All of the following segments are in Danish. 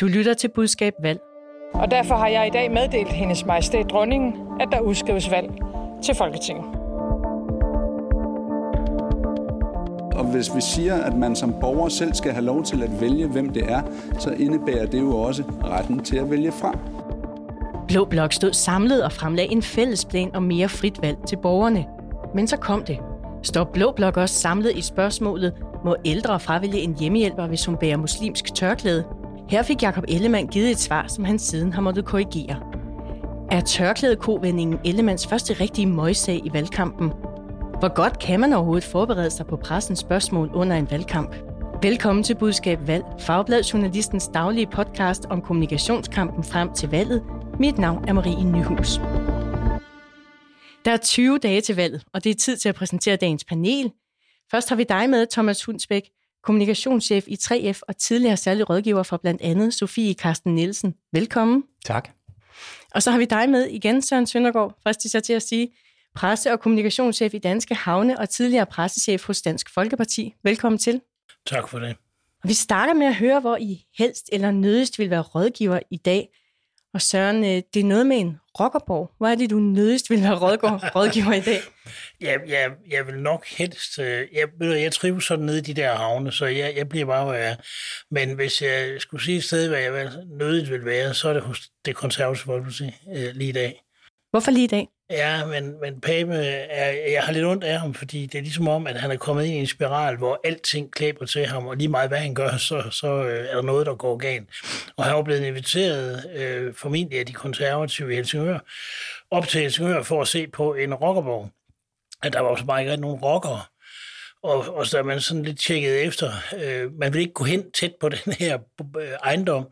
Du lytter til Budskab Valg. Og derfor har jeg i dag meddelt hendes majestæt dronningen, at der udskrives valg til Folketinget. Og hvis vi siger, at man som borger selv skal have lov til at vælge, hvem det er, så indebærer det jo også retten til at vælge fra. Blå Blok stod samlet og fremlagde en fælles plan om mere frit valg til borgerne. Men så kom det. Står Blå Blok også samlet i spørgsmålet, må ældre fravælge en hjemmehjælper, hvis hun bærer muslimsk tørklæde? Her fik Jakob Ellemann givet et svar, som han siden har måttet korrigere. Er tørklædekovendingen Ellemanns første rigtige møjsag i valgkampen? Hvor godt kan man overhovedet forberede sig på pressens spørgsmål under en valgkamp? Velkommen til Budskab Valg, Fagbladjournalistens daglige podcast om kommunikationskampen frem til valget. Mit navn er Marie Nyhus. Der er 20 dage til valget, og det er tid til at præsentere dagens panel. Først har vi dig med, Thomas Hundsbæk, kommunikationschef i 3F og tidligere særlig rådgiver for blandt andet Sofie Karsten Nielsen. Velkommen. Tak. Og så har vi dig med igen, Søren Søndergaard, fristig sig til at sige, presse- og kommunikationschef i Danske Havne og tidligere pressechef hos Dansk Folkeparti. Velkommen til. Tak for det. Vi starter med at høre, hvor I helst eller nødigst vil være rådgiver i dag. Og Søren, øh, det er noget med en rockerborg. Hvor er det, du nødigst vil være rådgiver i dag? Ja, jeg, jeg vil nok helst... øh, Jeg, jeg trives sådan nede i de der havne, så jeg, jeg bliver bare, hvor jeg er. Men hvis jeg skulle sige et sted, hvad jeg nødigt vil være, så er det hos det konservative folkeparti øh, lige i dag. Hvorfor lige i dag? Ja, men, men Pape, er, jeg har lidt ondt af ham, fordi det er ligesom om, at han er kommet ind i en spiral, hvor alting klæber til ham, og lige meget hvad han gør, så, så øh, er der noget, der går galt. Og han er blevet inviteret, øh, formentlig af de konservative i Helsingør, op til Helsingør for at se på en rockerborg. At der var også bare ikke rigtig nogen rockere. Og, og så er man sådan lidt tjekket efter. Øh, man vil ikke gå hen tæt på den her øh, ejendom,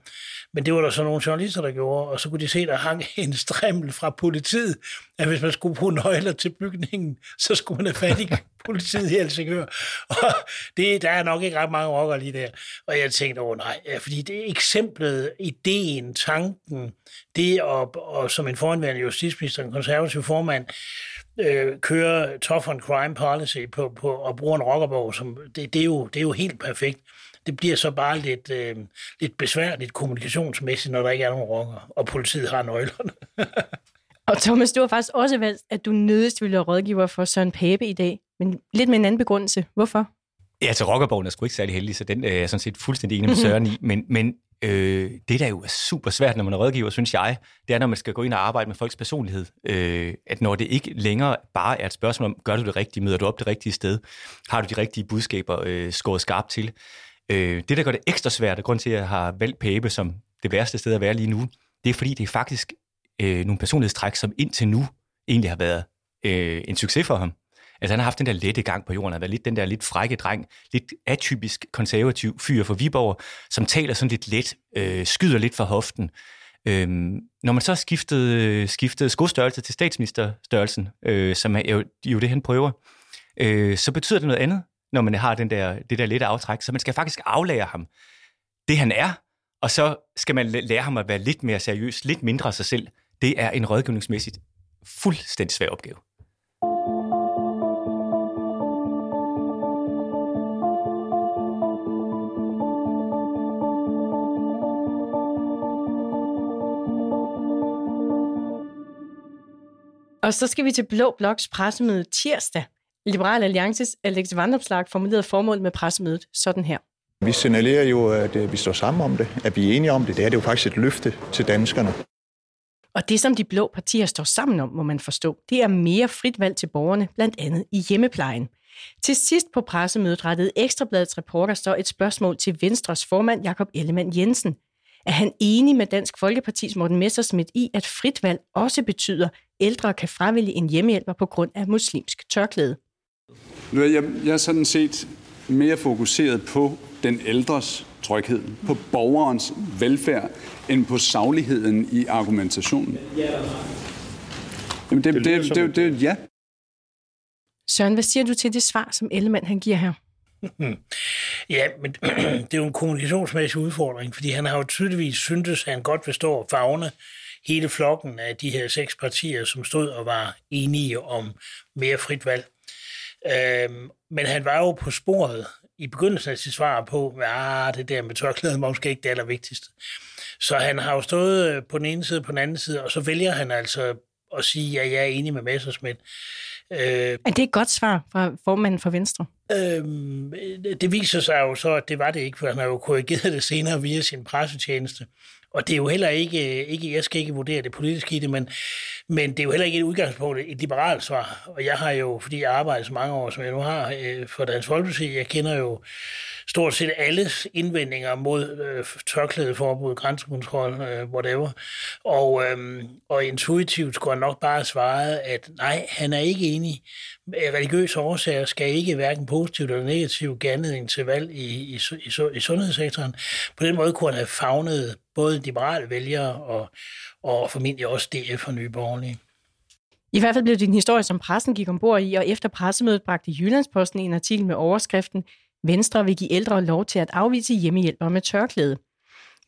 men det var der så nogle journalister, der gjorde, og så kunne de se, der hang en strimmel fra politiet, at hvis man skulle bruge nøgler til bygningen, så skulle man have fat i politiet i Helsingør. Og det, der er nok ikke ret mange rockere lige der. Og jeg tænkte, åh nej, fordi det er eksemplet, ideen, tanken, det at, og som en foranværende justitsminister, en konservativ formand, øh, kører tough on crime policy på, på, og bruger en rockerbog, som, det, det, er jo, det er jo helt perfekt. Det bliver så bare lidt, øh, lidt besværligt kommunikationsmæssigt, når der ikke er nogen rocker, og politiet har nøglerne. Og Thomas, du har faktisk også valgt, at du nødigst ville være rådgiver for Søren Pape i dag. Men lidt med en anden begrundelse. Hvorfor? Ja, til Rockerborgen er sgu ikke særlig heldig, så den er jeg sådan set fuldstændig enig med Søren i. Men, men øh, det, der jo er super svært, når man er rådgiver, synes jeg, det er, når man skal gå ind og arbejde med folks personlighed. Øh, at når det ikke længere bare er et spørgsmål om, gør du det rigtige, møder du op det rigtige sted, har du de rigtige budskaber øh, skåret skarpt til. Øh, det, der gør det ekstra svært, og grund til, at jeg har valgt Pape som det værste sted at være lige nu, det er fordi, det er faktisk øh, nogle personlighedstræk, som indtil nu egentlig har været øh, en succes for ham. Altså han har haft den der lette gang på jorden, han har været lidt den der lidt frække dreng, lidt atypisk konservativ fyr for Viborg, som taler sådan lidt let, øh, skyder lidt fra hoften. Øhm, når man så skiftede, skiftede skostørrelse til statsministerstørrelsen, øh, som er jo, jo det, han prøver, øh, så betyder det noget andet, når man har den der, det der lette aftræk. Så man skal faktisk aflære ham det, han er, og så skal man lære ham at være lidt mere seriøs, lidt mindre sig selv. Det er en rådgivningsmæssigt fuldstændig svær opgave. Og så skal vi til Blå Bloks pressemøde tirsdag. Liberal Alliances Alex Vandopslag formulerede formålet med pressemødet sådan her. Vi signalerer jo, at øh, vi står sammen om det, at vi er enige om det. Det er det jo faktisk et løfte til danskerne. Og det, som de blå partier står sammen om, må man forstå, det er mere frit valg til borgerne, blandt andet i hjemmeplejen. Til sidst på pressemødet rettede Ekstrabladets reporter så et spørgsmål til Venstres formand Jakob Ellemann Jensen. Er han enig med Dansk Folkepartis Morten Messersmith i, at frit valg også betyder, at ældre kan fravælge en hjemmehjælper på grund af muslimsk tørklæde? Nu er jeg, jeg er sådan set mere fokuseret på den ældres tryghed, på borgerens velfærd, end på sagligheden i argumentationen. Jamen det, det, det, det, det, ja. Søren, hvad siger du til det svar, som Ellemann han giver her? Ja, men det er jo en kommunikationsmæssig udfordring, fordi han har jo tydeligvis syntes, at han godt vil stå og fagne hele flokken af de her seks partier, som stod og var enige om mere frit valg. Øhm, men han var jo på sporet i begyndelsen af sit svar på, at ah, det der med tørklædet var måske ikke det allervigtigste. Så han har jo stået øh, på den ene side og på den anden side, og så vælger han altså at sige, at ja, jeg er enig med Messersmith. Øh, er det et godt svar fra formanden for Venstre? Øh, det viser sig jo så, at det var det ikke, for han har jo korrigeret det senere via sin pressetjeneste. Og det er jo heller ikke, ikke, jeg skal ikke vurdere det politiske i det, men, men det er jo heller ikke et udgangspunkt, et liberalt svar. Og jeg har jo, fordi jeg arbejder så mange år, som jeg nu har øh, for Dansk Folkeparti, jeg kender jo stort set alles indvendinger mod øh, tørklædeforbud, grænsekontrol, øh, whatever. Og, øh, og intuitivt skulle han nok bare svare, at nej, han er ikke enig. Øh, religiøse årsager skal ikke hverken positivt eller negativt give anledning til valg i, i, i, i sundhedssektoren. På den måde kunne han have fagnet både liberale vælgere og, og formentlig også DF og Nye Borgerlige. I hvert fald blev det en historie, som pressen gik ombord i, og efter pressemødet bragte Jyllandsposten en artikel med overskriften Venstre vil give ældre lov til at afvise hjemmehjælpere med tørklæde.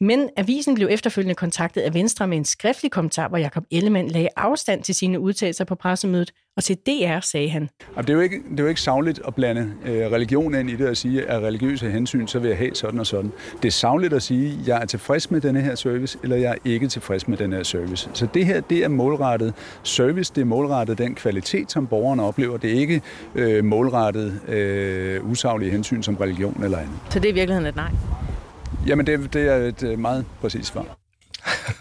Men avisen blev efterfølgende kontaktet af Venstre med en skriftlig kommentar, hvor Jakob Ellemann lagde afstand til sine udtalelser på pressemødet, og til DR sagde han. Det er jo ikke, det er jo ikke savligt at blande øh, religion ind i det og sige, at religiøse hensyn, så vil jeg have sådan og sådan. Det er savligt at sige, at jeg er tilfreds med denne her service, eller jeg er ikke tilfreds med den her service. Så det her, det er målrettet service, det er målrettet den kvalitet, som borgerne oplever. Det er ikke øh, målrettet øh, usaglige hensyn som religion eller andet. Så det er i virkeligheden et nej? Jamen, det, det er et øh, meget præcist svar.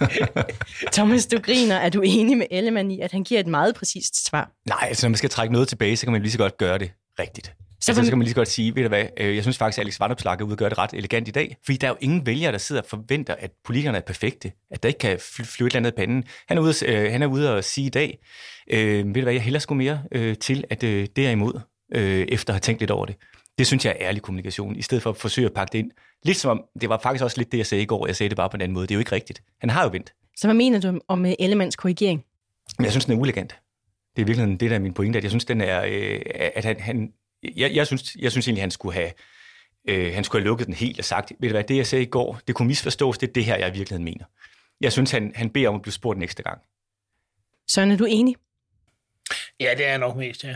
Thomas, du griner. Er du enig med Ellemann i, at han giver et meget præcist svar? Nej, altså når man skal trække noget tilbage, så kan man lige så godt gøre det rigtigt. Så, altså, så kan man lige så godt sige, ved du hvad, øh, jeg synes faktisk, at Alex er og gøre det ret elegant i dag, fordi der er jo ingen vælgere, der sidder og forventer, at politikerne er perfekte, at der ikke kan flyve et eller andet i panden. Han er ude, øh, han er ude og sige i dag, øh, ved du hvad, jeg hellere skulle mere øh, til, at øh, det er imod, øh, efter at have tænkt lidt over det. Det synes jeg er ærlig kommunikation, i stedet for at forsøge at pakke det ind. Lidt som om, det var faktisk også lidt det, jeg sagde i går, jeg sagde det bare på en anden måde. Det er jo ikke rigtigt. Han har jo vendt. Så hvad mener du om Elements korrigering? Jeg synes, den er uelegant. Det er virkelig det, der er min pointe, at jeg synes, den er, øh, at han, han jeg, jeg, synes, jeg synes egentlig, han skulle have, øh, han skulle have lukket den helt og sagt, ved du hvad, det jeg sagde i går, det kunne misforstås, det er det her, jeg i virkeligheden mener. Jeg synes, han, han beder om at blive spurgt næste gang. Søren, er du enig? Ja, det er nok mest, ja.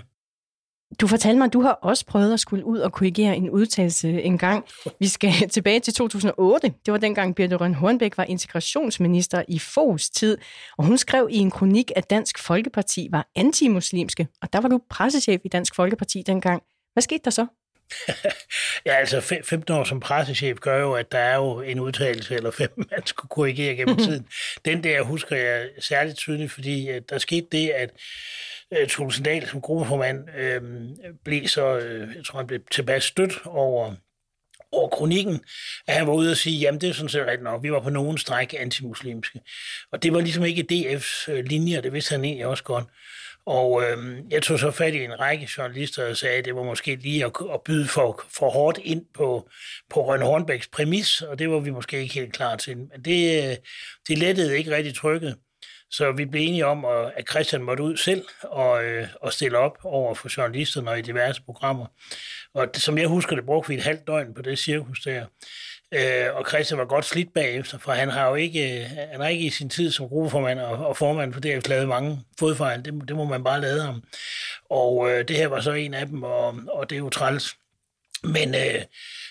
Du fortalte mig, at du har også prøvet at skulle ud og korrigere en udtalelse en gang. Vi skal tilbage til 2008. Det var dengang Birte Røn Hornbæk var integrationsminister i Fos tid, og hun skrev i en kronik, at Dansk Folkeparti var antimuslimske, og der var du pressechef i Dansk Folkeparti dengang. Hvad skete der så? ja, altså 15 år som pressechef gør jo, at der er jo en udtalelse eller fem, man skulle korrigere gennem tiden. Den der husker jeg særligt tydeligt, fordi der skete det, at øh, Tulsendal som gruppeformand øh, blev så, øh, jeg tror han blev tilbage stødt over over kronikken, at han var ude og sige, jamen det er sådan set rigtigt nok, vi var på nogen stræk antimuslimske. Og det var ligesom ikke DF's øh, linje, det vidste han egentlig også godt. Og øh, jeg tog så fat i en række journalister og sagde, at det var måske lige at, at byde for, for hårdt ind på, på Rønne Hornbæks præmis, og det var vi måske ikke helt klar til. Men det, øh, det lettede ikke rigtig trykket. Så vi blev enige om, at Christian måtte ud selv og, øh, og stille op over for journalisterne og i diverse programmer. Og det, som jeg husker det, brugte vi et halvt døgn på det cirkus der. Øh, og Christian var godt slidt bagefter, for han har jo ikke, øh, han har ikke i sin tid som gruppeformand og, og formand for DF lavet mange fodfejl. Det, det må man bare lade ham. Og øh, det her var så en af dem, og, og det er jo træls. Men, øh,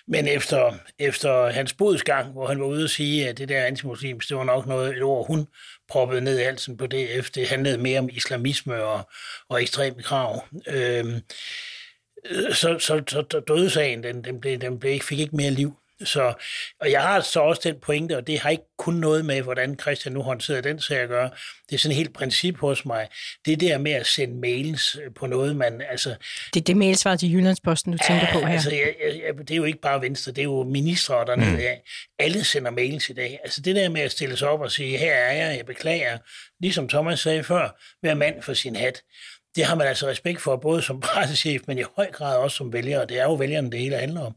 men efter, efter hans bodsgang, hvor han var ude og sige, at det der antimuslims, det var nok noget, et ord, hun proppede ned i halsen på DF. Det handlede mere om islamisme og, og ekstreme krav. Øh, så, så, så dødesagen, den, den, blev, den blev, fik ikke mere liv. Så, og jeg har så også den pointe, og det har ikke kun noget med, hvordan Christian nu håndterer den sag at gøre. Det er sådan et helt princip hos mig. Det der med at sende mails øh, på noget, man... Altså, det er det mailsvar til Jyllandsposten, du tænker på her. Altså, jeg, jeg, det er jo ikke bare Venstre, det er jo ministre dernede mm. af. Alle sender mails i dag. Altså det der med at stille sig op og sige, her er jeg, jeg beklager, ligesom Thomas sagde før, hver mand for sin hat det har man altså respekt for, både som pressechef, men i høj grad også som vælger, og det er jo vælgerne, det hele handler om.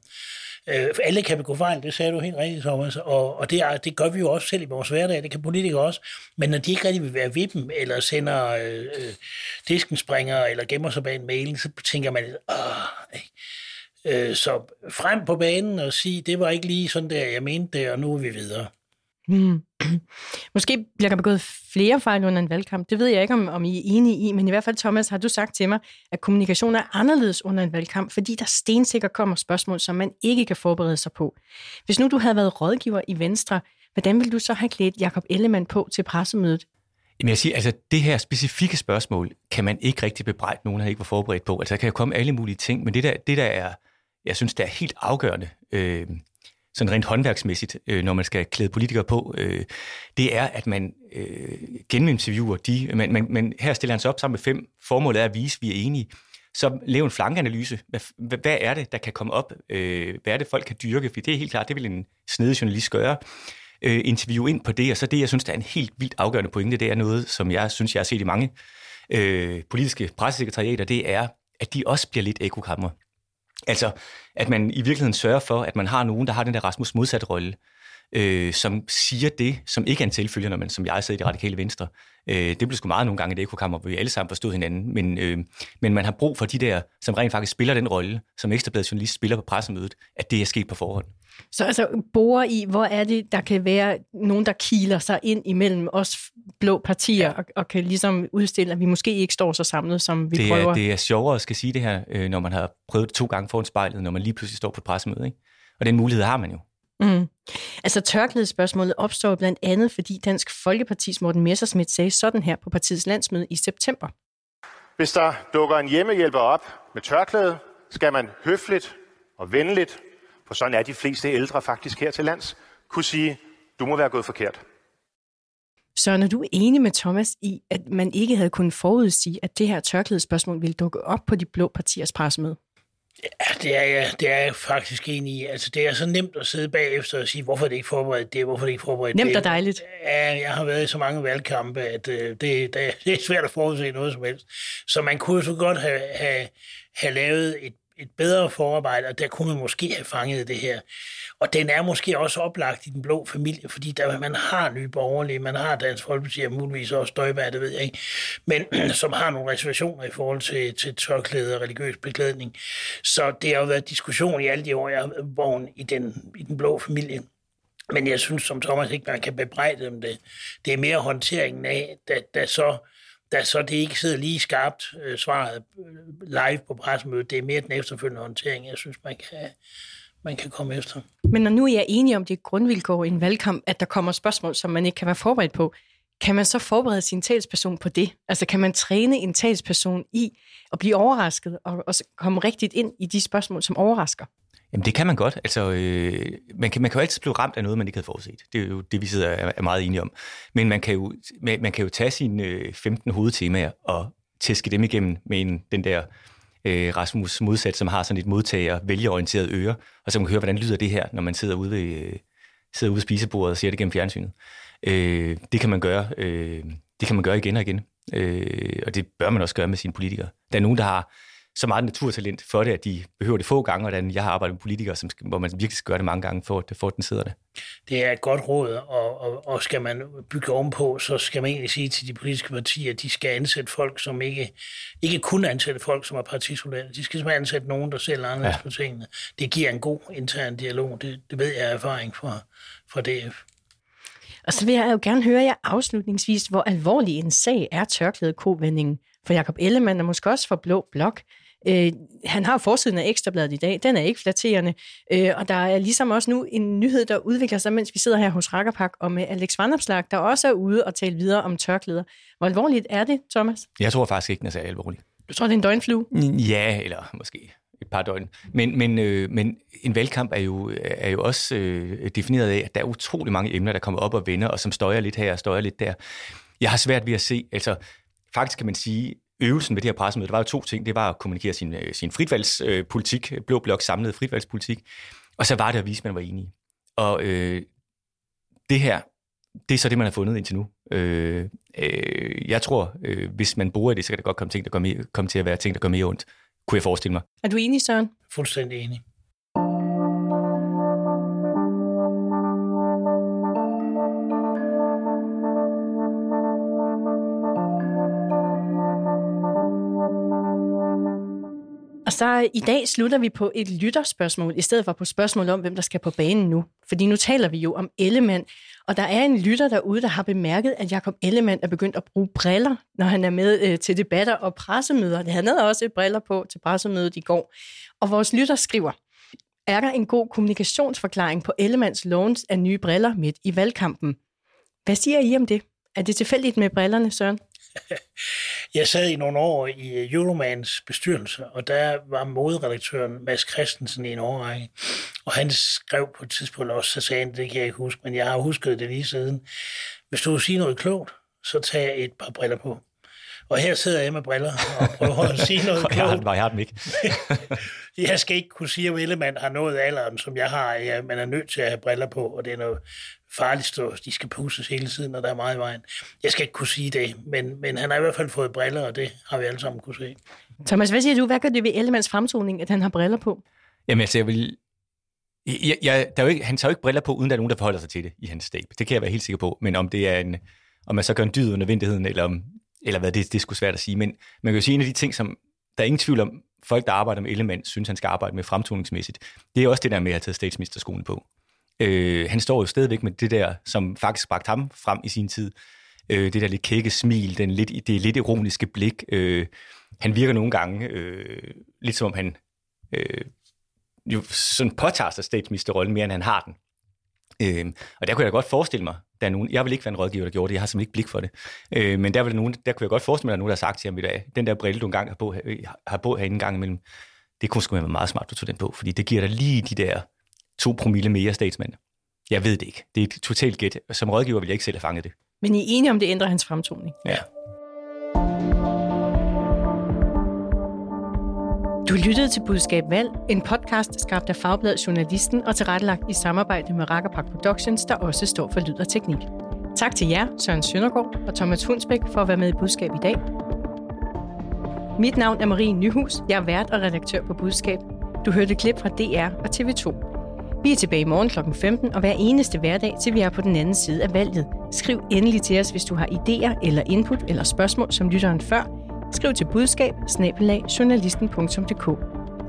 Øh, alle kan begå fejl, det sagde du helt rigtigt, Thomas, og, og det, er, det gør vi jo også selv i vores hverdag, det kan politikere også, men når de ikke rigtig vil være ved dem, eller sender øh, øh disken springer, eller gemmer sig bag en mail, så tænker man, åh, øh, så frem på banen og sige, det var ikke lige sådan der, jeg mente det, og nu er vi videre. Mm. Måske bliver der begået flere fejl under en valgkamp. Det ved jeg ikke, om, om I er enige i, men i hvert fald, Thomas, har du sagt til mig, at kommunikation er anderledes under en valgkamp, fordi der stensikkert kommer spørgsmål, som man ikke kan forberede sig på. Hvis nu du havde været rådgiver i Venstre, Hvordan ville du så have klædt Jakob Ellemann på til pressemødet? Jamen jeg siger, altså det her specifikke spørgsmål kan man ikke rigtig bebrejde nogen, der ikke var forberedt på. Altså der kan jo komme alle mulige ting, men det der, det der er, jeg synes, det er helt afgørende, øh, sådan rent håndværksmæssigt, øh, når man skal klæde politikere på, øh, det er, at man øh, geninterviewer de, men, men, men her stiller han sig op sammen med fem. Formålet er at vise, at vi er enige. Så lave en flankanalyse. Hvad, hvad er det, der kan komme op? Øh, hvad er det, folk kan dyrke? For det er helt klart, det vil en snedig journalist gøre. Øh, interview ind på det, og så det, jeg synes, der er en helt vildt afgørende pointe, det er noget, som jeg synes, jeg har set i mange øh, politiske pressesekretariater, det er, at de også bliver lidt ekokammer. Altså, at man i virkeligheden sørger for, at man har nogen, der har den der Rasmus modsat rolle, øh, som siger det, som ikke er en tilfølge, når man som jeg sidder i det radikale venstre. Øh, det blev sgu meget nogle gange i det ekokammer, hvor vi alle sammen forstod hinanden, men, øh, men man har brug for de der, som rent faktisk spiller den rolle, som Ekstrabladet journalist spiller på pressemødet, at det er sket på forhånd. Så altså bore i, hvor er det, der kan være nogen, der kiler sig ind imellem os blå partier, ja. og, og kan ligesom udstille, at vi måske ikke står så samlet, som vi det er, prøver. Det er sjovere at skal sige det her, øh, når man har prøvet det to gange foran spejlet, når man lige pludselig står på et pressemøde. Ikke? Og den mulighed har man jo. Mm. Altså tørklædespørgsmålet opstår blandt andet, fordi Dansk Folkepartis Morten Messersmith sagde sådan her på partiets landsmøde i september. Hvis der dukker en hjemmehjælper op med tørklæde, skal man høfligt og venligt, for sådan er de fleste ældre faktisk her til lands, kunne sige, du må være gået forkert. Så når du er enig med Thomas i, at man ikke havde kunnet forudsige, at det her tørklædespørgsmål ville dukke op på de blå partiers pressemøde? Ja, det er, jeg, det er jeg faktisk enig i. Altså, det er så nemt at sidde bagefter og sige, hvorfor er det ikke forberedt det, hvorfor er det ikke forberedt nemt det. Nemt og dejligt. Ja, jeg har været i så mange valgkampe, at uh, det, det, det er svært at forudse noget som helst. Så man kunne så godt have, have, have lavet et et bedre forarbejde, og der kunne man måske have fanget det her. Og den er måske også oplagt i den blå familie, fordi der, man har nye borgerlige, man har Dansk Folkeparti, og muligvis også Støjberg, det ved jeg ikke, men som har nogle reservationer i forhold til, til tørklæde og religiøs beklædning. Så det har jo været diskussion i alle de år, jeg har været i den, i den blå familie. Men jeg synes, som Thomas ikke, man kan bebrejde dem det. Det er mere håndteringen af, at der så da så det ikke sidder lige skarpt øh, svaret øh, live på pressemødet. Det er mere den efterfølgende håndtering, jeg synes, man kan, man kan komme efter. Men når nu er jeg om det grundvilkår i en valgkamp, at der kommer spørgsmål, som man ikke kan være forberedt på, kan man så forberede sin talsperson på det? Altså kan man træne en talsperson i at blive overrasket og, og komme rigtigt ind i de spørgsmål, som overrasker? Jamen det kan man godt. Altså, øh, man, kan, man kan jo altid blive ramt af noget, man ikke havde forudset. Det er jo det, vi sidder er, er meget enige om. Men man kan jo, man, man kan jo tage sine øh, 15 hovedtemaer og tæske dem igennem med en, den der øh, Rasmus modsat, som har sådan et modtager, vælgerorienteret øre, og så kan man høre, hvordan lyder det her, når man sidder ude ved, øh, sidder ude ved spisebordet og ser det gennem fjernsynet. Øh, det kan man gøre. Øh, det kan man gøre igen og igen. Øh, og det bør man også gøre med sine politikere. Der er nogen, der har så meget naturtalent for det, at de behøver det få gange, hvordan jeg har arbejdet med politikere, som skal, hvor man virkelig skal gøre det mange gange, for, at, for at den sidder der. Det er et godt råd, og, og, og skal man bygge ovenpå, så skal man egentlig sige til de politiske partier, at de skal ansætte folk, som ikke, ikke kun ansætte folk, som er partisoldater. De skal simpelthen ansætte nogen, der selv anderledes ja. på tingene. Det giver en god intern dialog. Det, det ved jeg af erfaring fra, fra DF. Og så vil jeg jo gerne høre jer afslutningsvis, hvor alvorlig en sag er tørklæde kovendingen for Jakob Ellemann, og måske også for Blå Blok. Øh, han har forsiden af Ekstrabladet i dag. Den er ikke flatterende. Øh, og der er ligesom også nu en nyhed, der udvikler sig, mens vi sidder her hos Rakkerpak, og med Alex Vandopslag, der også er ude og tale videre om tørklæder. Hvor alvorligt er det, Thomas? Jeg tror faktisk ikke, den er så alvorlig. Du tror, det er en døgnflue? Ja, eller måske et par døgn. Men, men, øh, men en valgkamp er jo, er jo også øh, defineret af, at der er utrolig mange emner, der kommer op og vender, og som støjer lidt her og støjer lidt der. Jeg har svært ved at se, altså faktisk kan man sige, øvelsen ved det her pressemøde, der var jo to ting. Det var at kommunikere sin, øh, sin fritvalgspolitik, Blå Blok samlede fritvalgspolitik, og så var det at vise, at man var enige. Og øh, det her, det er så det, man har fundet indtil nu. Øh, øh, jeg tror, øh, hvis man bruger det, så kan det godt komme, ting, der mere, komme til at være ting, der gør mere ondt, kunne jeg forestille mig. Er du enig, Søren? Fuldstændig enig. Og så i dag slutter vi på et lytterspørgsmål, i stedet for på spørgsmål om, hvem der skal på banen nu. Fordi nu taler vi jo om Ellemann, og der er en lytter derude, der har bemærket, at Jakob Ellemann er begyndt at bruge briller, når han er med øh, til debatter og pressemøder. Han havde også et briller på til pressemødet i går. Og vores lytter skriver, er der en god kommunikationsforklaring på Ellemands låns af nye briller midt i valgkampen. Hvad siger I om det? Er det tilfældigt med brillerne, Søren? Jeg sad i nogle år i Euromans bestyrelse, og der var moderedaktøren Mads Christensen i en årrække. Og han skrev på et tidspunkt også, så sagde han, det kan jeg ikke huske, men jeg har husket det lige siden. Hvis du vil sige noget klogt, så tag et par briller på. Og her sidder jeg med briller og prøver at sige noget klogt. jeg, har, jeg har dem ikke. jeg skal ikke kunne sige, at Ellemann har nået alderen, som jeg har. Ja, man er nødt til at have briller på, og det er noget farligt stå. De skal pusses hele tiden, og der er meget i vejen. Jeg skal ikke kunne sige det, men, men han har i hvert fald fået briller, og det har vi alle sammen kunne se. Thomas, hvad siger du? Hvad gør det ved Ellemanns fremtoning, at han har briller på? Jamen altså, jeg vil... Jeg, jeg, der er jo ikke, han tager jo ikke briller på, uden der er nogen, der forholder sig til det i hans stab. Det kan jeg være helt sikker på. Men om det er en, om man så gør en dyd under vindigheden, eller om eller hvad, det, det er sgu svært at sige, men man kan jo sige, en af de ting, som der er ingen tvivl om, folk, der arbejder med element, synes, han skal arbejde med fremtoningsmæssigt, det er også det der med at have taget statsministerskolen på. Øh, han står jo stadigvæk med det der, som faktisk bragte ham frem i sin tid. Øh, det der lidt kække smil, den lidt, det lidt ironiske blik. Øh, han virker nogle gange øh, lidt som om han øh, jo sådan påtager sig statsministerrollen mere, end han har den. Øh, og der kunne jeg da godt forestille mig, der er nogen, jeg vil ikke være en rådgiver, der gjorde det, jeg har simpelthen ikke blik for det. Øh, men der, var der, nogen, der kunne jeg godt forestille mig, at der er nogen, der har sagt til ham i dag, den der brille, du engang har på, har på herinde en gang imellem, det kunne sgu være meget smart, du tog den på, fordi det giver dig lige de der to promille mere statsmænd. Jeg ved det ikke. Det er et totalt gæt. Som rådgiver vil jeg ikke selv have fanget det. Men I er enige om, det ændrer hans fremtoning? Ja. Du lyttede til Budskab Valg, en podcast skabt af Fagbladet Journalisten og tilrettelagt i samarbejde med Rakkerpark Productions, der også står for lyd og teknik. Tak til jer, Søren Søndergaard og Thomas Hunsbæk, for at være med i Budskab i dag. Mit navn er Marie Nyhus. Jeg er vært og redaktør på Budskab. Du hørte klip fra DR og TV2. Vi er tilbage i morgen kl. 15 og hver eneste hverdag, til vi er på den anden side af valget. Skriv endelig til os, hvis du har idéer eller input eller spørgsmål som lytteren før – Skriv til budskab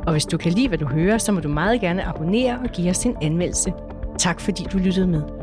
Og hvis du kan lide, hvad du hører, så må du meget gerne abonnere og give os en anmeldelse. Tak fordi du lyttede med.